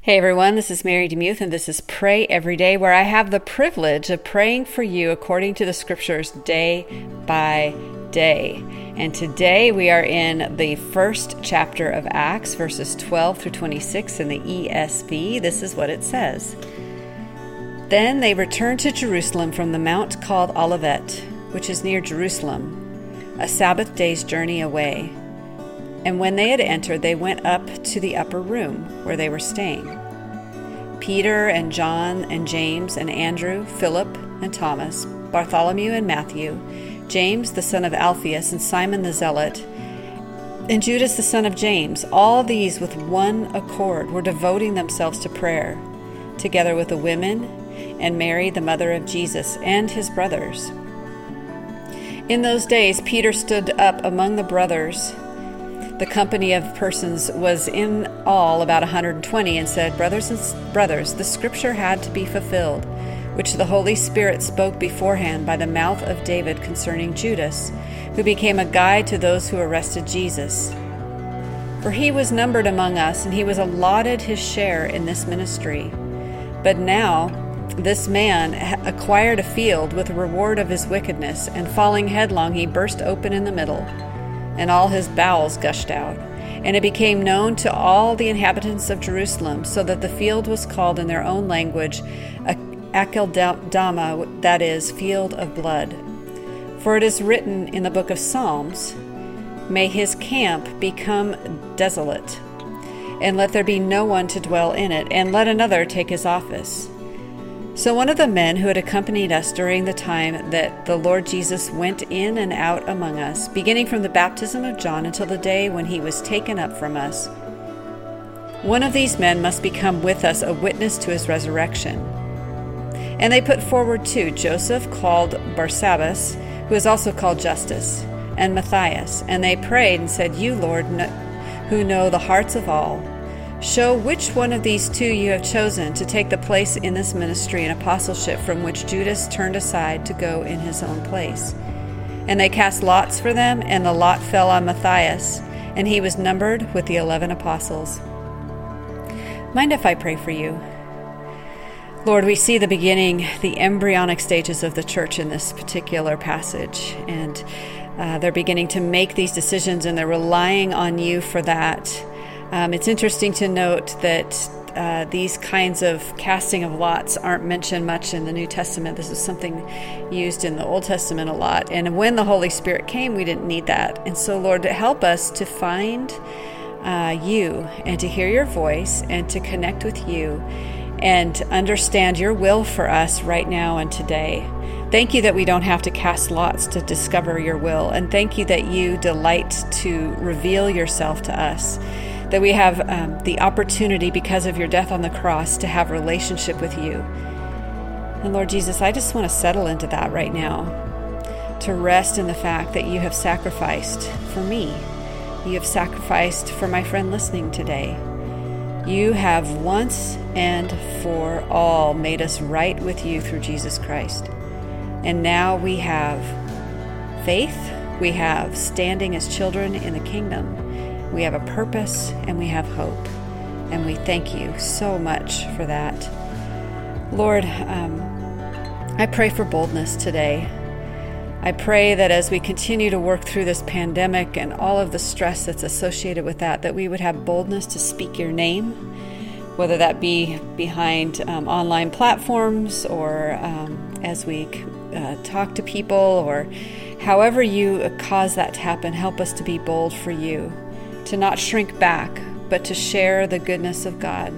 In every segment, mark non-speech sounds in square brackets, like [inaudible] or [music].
Hey everyone, this is Mary DeMuth, and this is Pray Every Day, where I have the privilege of praying for you according to the scriptures day by day. And today we are in the first chapter of Acts, verses 12 through 26 in the ESV. This is what it says Then they returned to Jerusalem from the mount called Olivet, which is near Jerusalem, a Sabbath day's journey away. And when they had entered, they went up to the upper room where they were staying. Peter and John and James and Andrew, Philip and Thomas, Bartholomew and Matthew, James the son of Alphaeus and Simon the Zealot, and Judas the son of James, all these with one accord were devoting themselves to prayer, together with the women and Mary, the mother of Jesus, and his brothers. In those days, Peter stood up among the brothers the company of persons was in all about 120 and said, Brothers and brothers, the scripture had to be fulfilled, which the Holy Spirit spoke beforehand by the mouth of David concerning Judas, who became a guide to those who arrested Jesus. For he was numbered among us, and he was allotted his share in this ministry. But now, this man acquired a field with the reward of his wickedness, and falling headlong, he burst open in the middle and all his bowels gushed out. And it became known to all the inhabitants of Jerusalem, so that the field was called in their own language Akeldama, that is, field of blood. For it is written in the book of Psalms, May his camp become desolate, and let there be no one to dwell in it, and let another take his office. So, one of the men who had accompanied us during the time that the Lord Jesus went in and out among us, beginning from the baptism of John until the day when he was taken up from us, one of these men must become with us a witness to his resurrection. And they put forward two Joseph, called Barsabbas, who is also called Justus, and Matthias. And they prayed and said, You, Lord, who know the hearts of all, Show which one of these two you have chosen to take the place in this ministry and apostleship from which Judas turned aside to go in his own place. And they cast lots for them, and the lot fell on Matthias, and he was numbered with the eleven apostles. Mind if I pray for you? Lord, we see the beginning, the embryonic stages of the church in this particular passage, and uh, they're beginning to make these decisions, and they're relying on you for that. Um, it's interesting to note that uh, these kinds of casting of lots aren't mentioned much in the New Testament. This is something used in the Old Testament a lot. And when the Holy Spirit came, we didn't need that. And so, Lord, help us to find uh, you and to hear your voice and to connect with you and understand your will for us right now and today. Thank you that we don't have to cast lots to discover your will. And thank you that you delight to reveal yourself to us that we have um, the opportunity because of your death on the cross to have relationship with you. And Lord Jesus, I just want to settle into that right now, to rest in the fact that you have sacrificed for me. You have sacrificed for my friend listening today. You have once and for all made us right with you through Jesus Christ. And now we have faith, we have standing as children in the kingdom we have a purpose and we have hope. And we thank you so much for that. Lord, um, I pray for boldness today. I pray that as we continue to work through this pandemic and all of the stress that's associated with that, that we would have boldness to speak your name, whether that be behind um, online platforms or um, as we uh, talk to people or however you cause that to happen. Help us to be bold for you to not shrink back, but to share the goodness of God.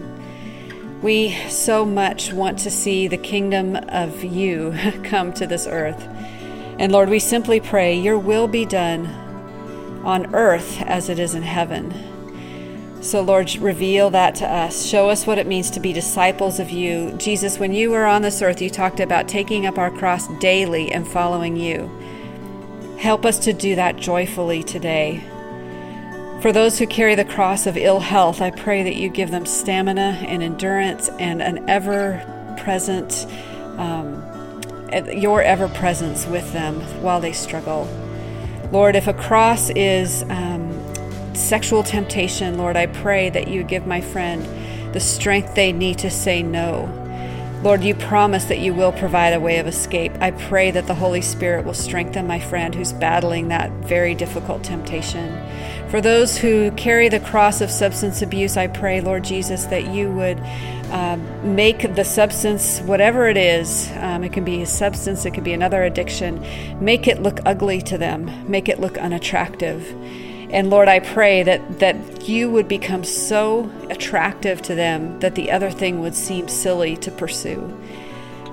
We so much want to see the kingdom of you [laughs] come to this earth. And Lord, we simply pray, Your will be done on earth as it is in heaven. So, Lord, reveal that to us. Show us what it means to be disciples of you. Jesus, when you were on this earth, you talked about taking up our cross daily and following you. Help us to do that joyfully today. For those who carry the cross of ill health, I pray that you give them stamina and endurance and an ever present, um, your ever presence with them while they struggle. Lord, if a cross is um, sexual temptation, Lord, I pray that you give my friend the strength they need to say no. Lord, you promise that you will provide a way of escape. I pray that the Holy Spirit will strengthen my friend who's battling that very difficult temptation. For those who carry the cross of substance abuse, I pray, Lord Jesus, that you would um, make the substance, whatever it is, um, it can be a substance, it could be another addiction, make it look ugly to them, make it look unattractive. And Lord, I pray that, that you would become so attractive to them that the other thing would seem silly to pursue.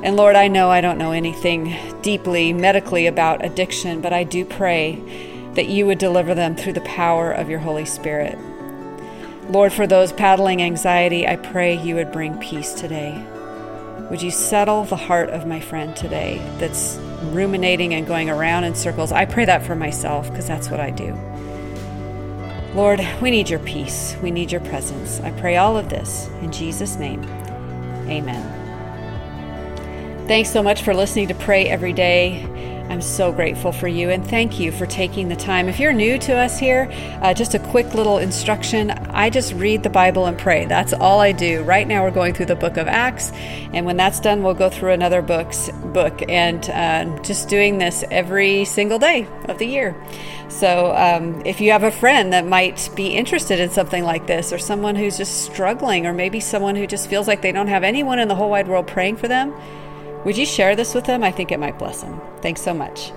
And Lord, I know I don't know anything deeply medically about addiction, but I do pray that you would deliver them through the power of your Holy Spirit. Lord, for those paddling anxiety, I pray you would bring peace today. Would you settle the heart of my friend today that's ruminating and going around in circles? I pray that for myself because that's what I do. Lord, we need your peace. We need your presence. I pray all of this in Jesus' name. Amen. Thanks so much for listening to Pray Every Day. I'm so grateful for you and thank you for taking the time. If you're new to us here, uh, just a quick little instruction. I just read the Bible and pray. That's all I do. Right now, we're going through the book of Acts, and when that's done, we'll go through another book's book and uh, just doing this every single day of the year. So, um, if you have a friend that might be interested in something like this, or someone who's just struggling, or maybe someone who just feels like they don't have anyone in the whole wide world praying for them, would you share this with them? I think it might bless them. Thanks so much.